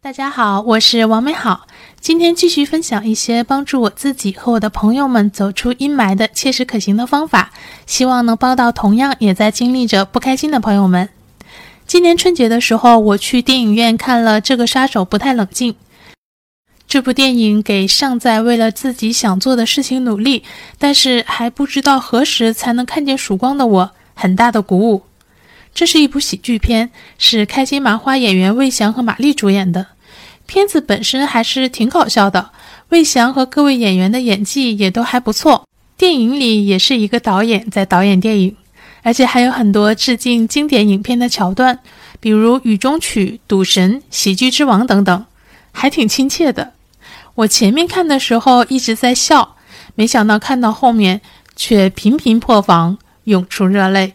大家好，我是王美好。今天继续分享一些帮助我自己和我的朋友们走出阴霾的切实可行的方法，希望能帮到同样也在经历着不开心的朋友们。今年春节的时候，我去电影院看了《这个杀手不太冷静》这部电影，给尚在为了自己想做的事情努力，但是还不知道何时才能看见曙光的我很大的鼓舞。这是一部喜剧片，是开心麻花演员魏翔和马丽主演的。片子本身还是挺搞笑的，魏翔和各位演员的演技也都还不错。电影里也是一个导演在导演电影，而且还有很多致敬经典影片的桥段，比如《雨中曲》《赌神》《喜剧之王》等等，还挺亲切的。我前面看的时候一直在笑，没想到看到后面却频频破防，涌出热泪。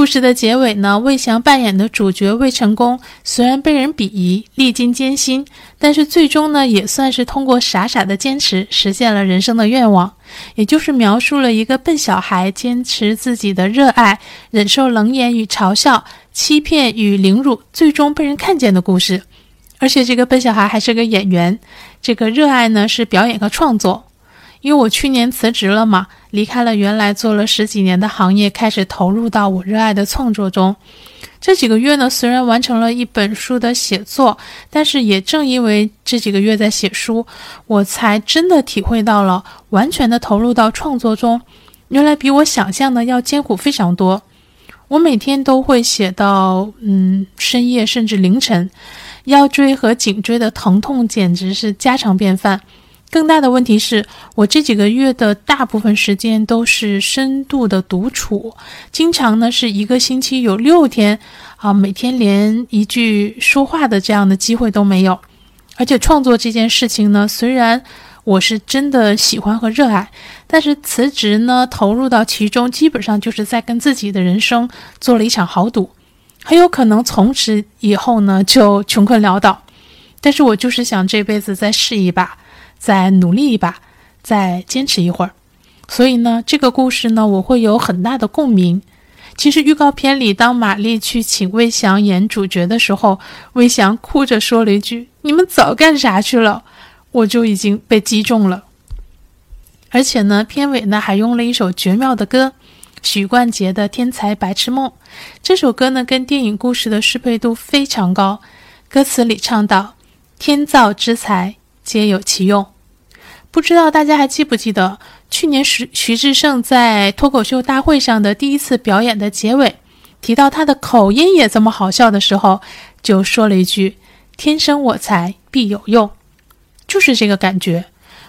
故事的结尾呢？魏翔扮演的主角魏成功，虽然被人鄙夷，历经艰辛，但是最终呢，也算是通过傻傻的坚持，实现了人生的愿望。也就是描述了一个笨小孩坚持自己的热爱，忍受冷眼与嘲笑、欺骗与凌辱，最终被人看见的故事。而且这个笨小孩还是个演员，这个热爱呢是表演和创作。因为我去年辞职了嘛，离开了原来做了十几年的行业，开始投入到我热爱的创作中。这几个月呢，虽然完成了一本书的写作，但是也正因为这几个月在写书，我才真的体会到了完全的投入到创作中，原来比我想象的要艰苦非常多。我每天都会写到嗯深夜甚至凌晨，腰椎和颈椎的疼痛简直是家常便饭。更大的问题是我这几个月的大部分时间都是深度的独处，经常呢是一个星期有六天，啊，每天连一句说话的这样的机会都没有。而且创作这件事情呢，虽然我是真的喜欢和热爱，但是辞职呢投入到其中，基本上就是在跟自己的人生做了一场豪赌，很有可能从此以后呢就穷困潦倒。但是我就是想这辈子再试一把。再努力一把，再坚持一会儿。所以呢，这个故事呢，我会有很大的共鸣。其实预告片里，当玛丽去请魏翔演主角的时候，魏翔哭着说了一句：“你们早干啥去了？”我就已经被击中了。而且呢，片尾呢还用了一首绝妙的歌，许冠杰的《天才白痴梦》。这首歌呢，跟电影故事的适配度非常高。歌词里唱到：“天造之才。”皆有其用，不知道大家还记不记得去年徐徐志胜在脱口秀大会上的第一次表演的结尾，提到他的口音也这么好笑的时候，就说了一句：“天生我材必有用。”就是这个感觉。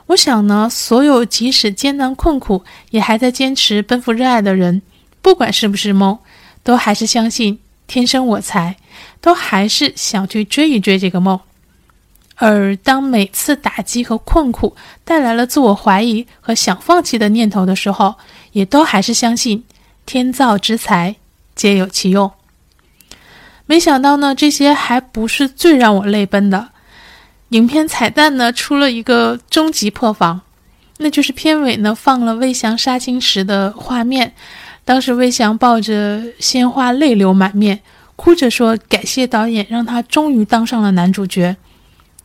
我想呢，所有即使艰难困苦也还在坚持奔赴热爱的人，不管是不是梦，都还是相信天生我材，都还是想去追一追这个梦。而当每次打击和困苦带来了自我怀疑和想放弃的念头的时候，也都还是相信天造之才皆有其用。没想到呢，这些还不是最让我泪奔的。影片彩蛋呢，出了一个终极破防，那就是片尾呢放了魏翔杀青时的画面。当时魏翔抱着鲜花，泪流满面，哭着说：“感谢导演，让他终于当上了男主角。”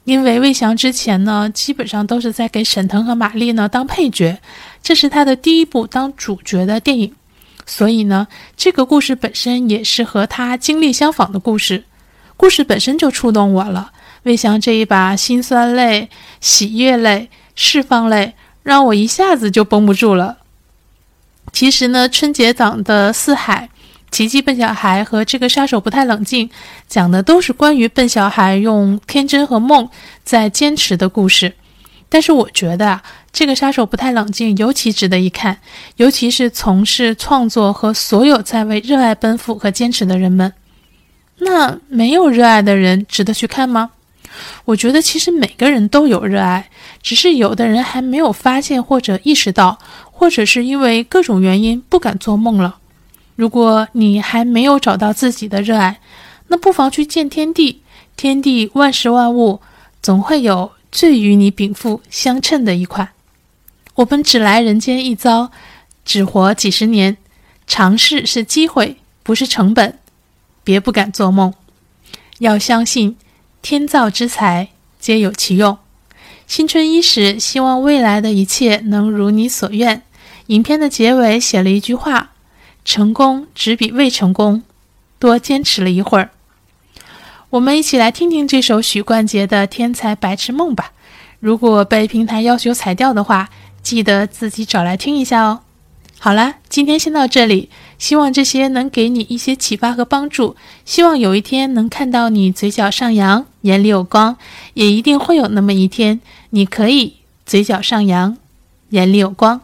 因为魏翔之前呢，基本上都是在给沈腾和马丽呢当配角，这是他的第一部当主角的电影，所以呢，这个故事本身也是和他经历相仿的故事，故事本身就触动我了。魏翔这一把辛酸泪、喜悦泪、释放泪，让我一下子就绷不住了。其实呢，春节档的《四海》。奇迹笨小孩和这个杀手不太冷静，讲的都是关于笨小孩用天真和梦在坚持的故事。但是我觉得啊，这个杀手不太冷静尤其值得一看，尤其是从事创作和所有在为热爱奔赴和坚持的人们。那没有热爱的人值得去看吗？我觉得其实每个人都有热爱，只是有的人还没有发现或者意识到，或者是因为各种原因不敢做梦了。如果你还没有找到自己的热爱，那不妨去见天地。天地万事万物，总会有最与你禀赋相称的一款。我们只来人间一遭，只活几十年，尝试是机会，不是成本。别不敢做梦，要相信天造之才，皆有其用。新春伊始，希望未来的一切能如你所愿。影片的结尾写了一句话：“成功只比未成功多坚持了一会儿。”我们一起来听听这首许冠杰的《天才白痴梦》吧。如果被平台要求裁掉的话，记得自己找来听一下哦。好了，今天先到这里。希望这些能给你一些启发和帮助。希望有一天能看到你嘴角上扬，眼里有光。也一定会有那么一天，你可以嘴角上扬，眼里有光。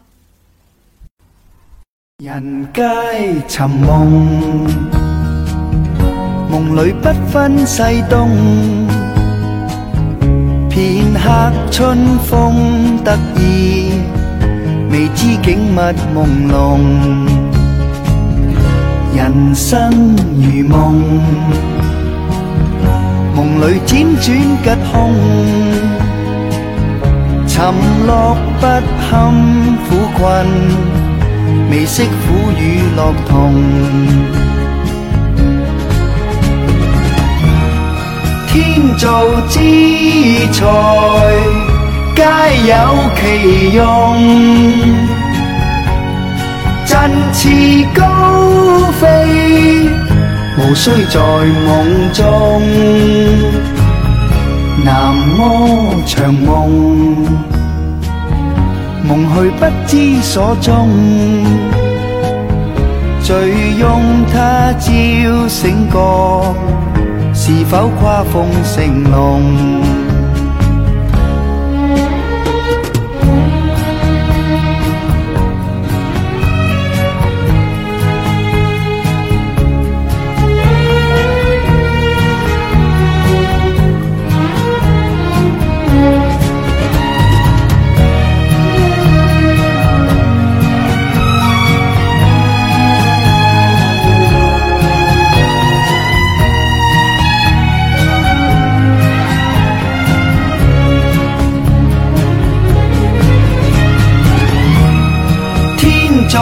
人皆寻梦，梦里不分西东。片刻春风得意，未知景物朦胧。人生如梦，梦里辗转吉凶，沉落不堪苦困，未识苦与乐同。天造之材，皆有其用。振翅高飞，无需在梦中。南柯长梦，梦去不知所踪。醉拥他朝醒觉，是否跨风成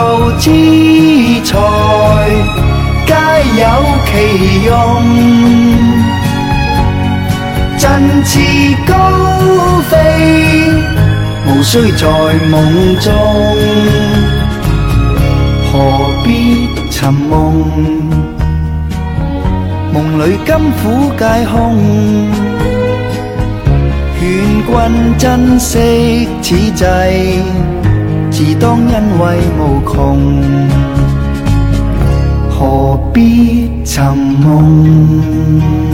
龙？之才皆有其用，振翅高飞，无需在梦中。何必寻梦？梦里甘苦皆空。劝君珍惜此际。自当因为无穷，何必寻梦？